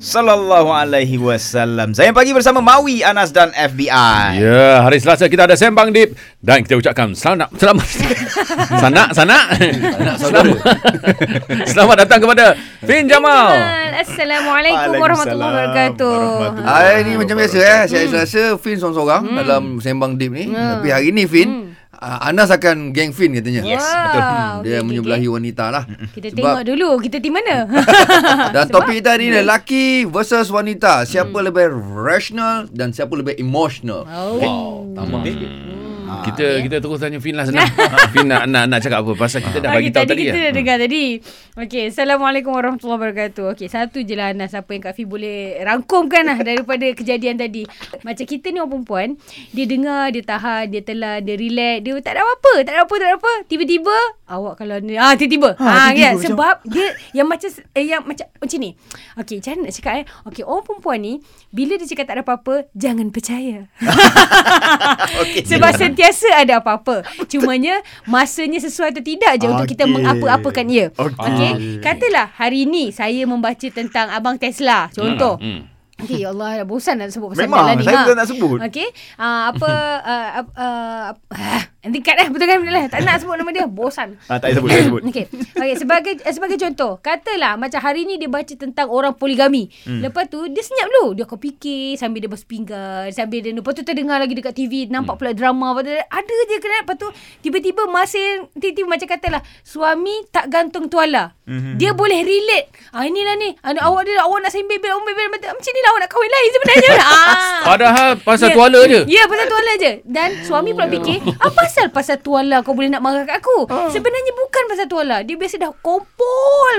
sallallahu alaihi wasallam. Saya pagi bersama Mawi, Anas dan FBI. Ya, hari Selasa kita ada Sembang Deep dan kita ucapkan selamat selamat sanak sanak selamat, selamat datang kepada Fin Jamal. Assalamualaikum warahmatullahi wabarakatuh. Hari ni macam biasa eh. Saya rasa Fin seorang-seorang dalam Sembang Deep ni. Tapi hari ni Fin, uh, Anas akan geng Fin katanya. Yes, betul. Wow. Dia okey, menyebelahi wanita lah. Kita Sebab- tengok dulu kita tim mana. Dan topik kita hari ni lelaki versus wanita. Siapa lebih rational dan siapa lebih emotional. Oh. Wow, tambah. Hmm, kita kita terus tanya Fin lah senang. Fin nak, nak nak cakap apa pasal kita dah bagi Okey, tahu tadi tadi. kita ya. dah dengar tadi. Okey, Assalamualaikum warahmatullahi wabarakatuh. Okey, satu je lah Anas apa yang Kak Fi boleh rangkumkan lah daripada kejadian tadi. Macam kita ni orang perempuan, dia dengar, dia tahan, dia telan, dia relax, dia tak ada apa-apa, tak ada apa, tak ada apa. Tiba-tiba awak kalau ni ah tiba-tiba. Ha, Ha, tiba-tiba kan macam- sebab dia yang macam eh, yang macam macam ni. Okey, macam nak cakap eh? Okey, orang perempuan ni bila dia cakap tak ada apa-apa, jangan percaya. Okey. Sebab sentiasa ada apa-apa. Cumanya masanya sesuai atau tidak je untuk kita mengapa-apakan ia. Okey. Okey. Katalah hari ni saya membaca tentang abang Tesla. Contoh. Hmm. Okey, ya Allah dah bosan nak sebut pasal Memang, ni. saya pun tak nak sebut. Okey. Uh, apa uh, uh, uh, uh, nanti cut eh betul kan lah. Tak nak sebut nama dia. Bosan. Ah, tak payah sebut, tak sebut. Okey. Okey, sebagai eh, sebagai contoh, katalah macam hari ni dia baca tentang orang poligami. Hmm. Lepas tu dia senyap dulu. Dia akan fikir sambil dia basuh pinggan, sambil dia lepas tu terdengar lagi dekat TV, nampak pula drama apa tu. Ada je kena lepas tu tiba-tiba masa yang tiba-tiba macam katalah suami tak gantung tuala. Hmm. Dia boleh relate. Ah inilah ni. Ah, awak dia awak nak sembel bel awak bel macam ni lah awak nak kahwin lain sebenarnya. ah. Padahal pasal Ya. tuala je. Ya, pasal tuala je. Dan suami pula fikir, apa pasal pasal tuala kau boleh nak marah kat aku? Sebenarnya bukan pasal tuala. Dia biasa dah kompol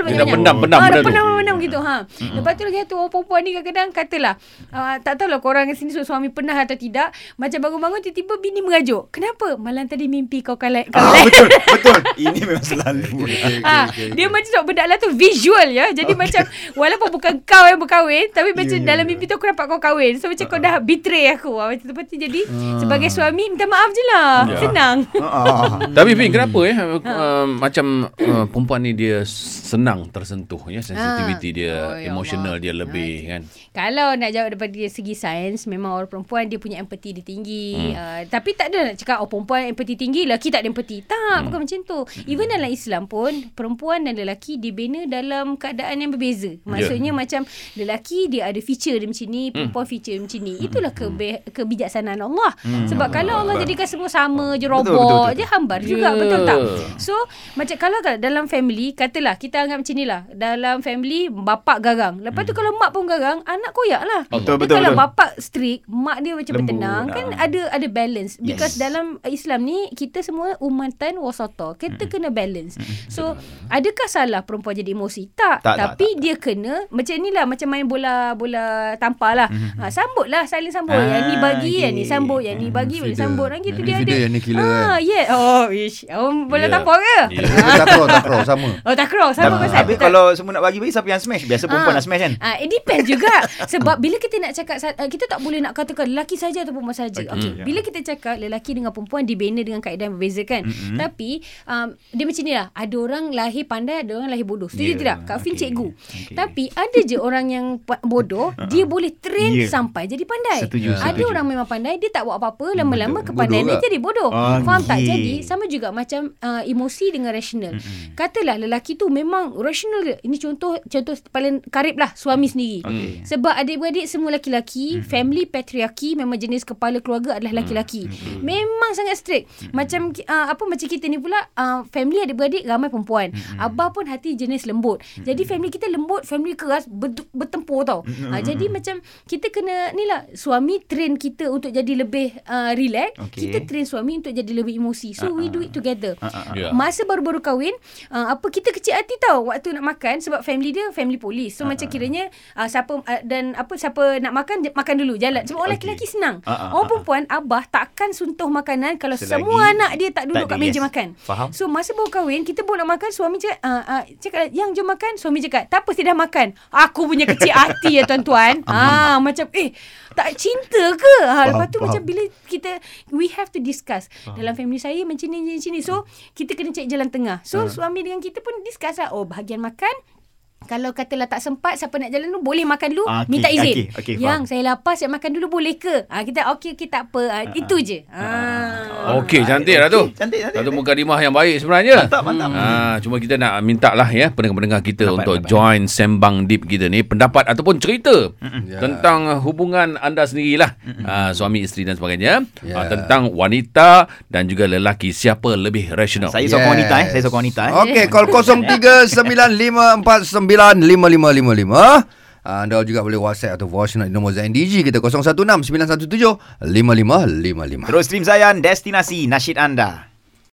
Dia dah banyak-banyak. pendam-pendam ha, dah benda tu. pendam-pendam gitu. Ha. Lepas tu lagi satu orang perempuan ni kadang-kadang katalah, uh, tak tahulah korang kat sini suami pernah atau tidak, macam bangun-bangun tiba-tiba bini mengajuk. Kenapa? Malam tadi mimpi kau kalah kau Ah, lain. betul, betul. Ini memang selalu. Ha, dia macam nak benda lah tu visual ya. Jadi macam walaupun bukan kau yang berkahwin tapi macam ya, dalam mimpi tu aku nampak kau kahwin. So macam kau dah betray aku. Ha, macam tu tu jadi sebagai suami minta maaf je lah. Senang. Ah. Tapi Fin kenapa ya uh, macam uh, perempuan ni dia senang tersentuh ya sensitivity dia Oh, ya emotional Allah. dia lebih kan. Kalau nak jawab daripada segi sains memang orang perempuan dia punya empati dia tinggi. Hmm. Uh, tapi tak ada nak cakap oh perempuan empati tinggi lelaki tak ada empati. Tak, hmm. bukan macam tu. Even dalam Islam pun perempuan dan lelaki dibina dalam keadaan yang berbeza. Maksudnya yeah. macam lelaki dia ada feature dia macam ni, perempuan feature dia macam ni. Itulah kebe- kebijaksanaan Allah. Sebab kalau Allah jadikan semua sama je robot betul, betul. je hambar juga Ya. betul tak? So macam kalau dalam family katalah kita anggap macam ni lah. Dalam family bapak garang. Lepas tu kalau mak pun garang, anak koyak lah. Betul, Tapi betul, kalau betul. bapak strict, mak dia macam bertenang kan ah. ada ada balance. Because dalam Islam ni kita semua umatan wasata. Kita kena balance. So adakah salah perempuan jadi emosi? Tak. Tak, tak, Tapi dia kena macam ni lah macam main bola bola tampar lah. Ha, sambut lah saling sambut. Ah, yang ni bagi, yang ni sambut, yang ni bagi, sambut. Kan gitu dia ada. feeder, yang ni killer Ah, yeah. Oh, ish. Oh, bola Ya. tampar ke? Ya. Takraw, takraw sama. Oh, takraw. Sama Tapi, pasal. tapi kalau semua nak bagi-bagi siapa yang smash? Biasa perempuan Ah. nak smash kan? Ah, it depends juga. Sebab bila kita nak cakap uh, kita tak boleh nak katakan lelaki saja atau perempuan saja. Okey, Okey. ya. Bila kita cakap lelaki dengan perempuan dibina dengan kaedah yang berbeza kan. Mm-hmm. Tapi um, dia macam ni lah. Ada orang lahir pandai, ada orang lahir bodoh. Setuju Ya, tidak? Kak Fin okey. cikgu. Okey. Tapi ada je orang yang bodoh, dia boleh train Ya. sampai jadi pandai. Setuju, Ada setuju. orang memang pandai, dia tak buat apa-apa, lama-lama Bodoh. kepandaian dia Bodoh jadi bodoh. Ah, Faham tak? Jadi sama juga macam uh, emosi dengan rasional. Mm-hmm. Katalah lelaki tu memang rasional? Ini contoh contoh paling karib lah suami sendiri. Okey. Sebab adik-beradik semua lelaki-lelaki, mm-hmm. family patriarki memang jenis kepala keluarga adalah lelaki-lelaki. Mm-hmm. Memang sangat strict. Mm-hmm. Macam uh, apa macam kita ni pula uh, family adik-beradik ramai perempuan. Mm-hmm. Abah pun hati jenis lembut. Mm-hmm. Jadi family kita lembut, family keras ber- bertempur tau. Mm-hmm. Uh, jadi macam kita kena ni lah suami train kita untuk jadi lebih uh, relax, Okey. kita train suami untuk jadi lebih emosi. So uh-uh. we do it together. Ah, ah, Ya. Masa baru-baru kahwin, uh, apa kita kecil hati tau waktu nak makan sebab family dia family polis. So uh-huh. macam kiranya uh, siapa uh, dan apa siapa nak makan makan dulu jalan. Sebab orang Okey. lelaki senang. Ah, Orang perempuan abah takkan suntuh makanan kalau Selagi semua anak dia tak duduk tak kat meja yes. makan. Faham. So masa baru kahwin kita baru nak makan suami cakap uh, uh, cakap yang jom makan suami cakap tak apa saya dah makan. Aku punya kecil hati ya tuan-tuan. ah macam eh tak cinta ke? Ha, lepas tu Faham, macam faham. bila kita we have to discuss dalam family saya macam ni macam ni. So kita kena cari jalan tengah. So Ah. suami dengan kita pun discuss lah oh bahagian makan kalau katalah tak sempat siapa nak jalan dulu boleh makan dulu ah, okay. minta izin okay. Okay. yang faham. saya lapar saya makan dulu boleh ke ha, kita okey okey tak apa ha, itu je ha. okey cantik okay. lah tu cantik cantik satu mukadimah yang baik sebenarnya mantap mantap hmm. ha, cuma kita nak minta lah ya pendengar-pendengar kita dapat, untuk dapat. join sembang deep kita ni pendapat ataupun cerita yeah. Ya. tentang hubungan anda sendirilah ha, suami isteri dan sebagainya yeah. ha, tentang wanita dan juga lelaki siapa lebih rasional saya sokong yes. wanita eh saya sokong wanita eh okey call 03 Ah, anda juga boleh WhatsApp atau voice note nombor Zain DG kita 016-917-5555. Terus stream Zayan, destinasi nasyid anda.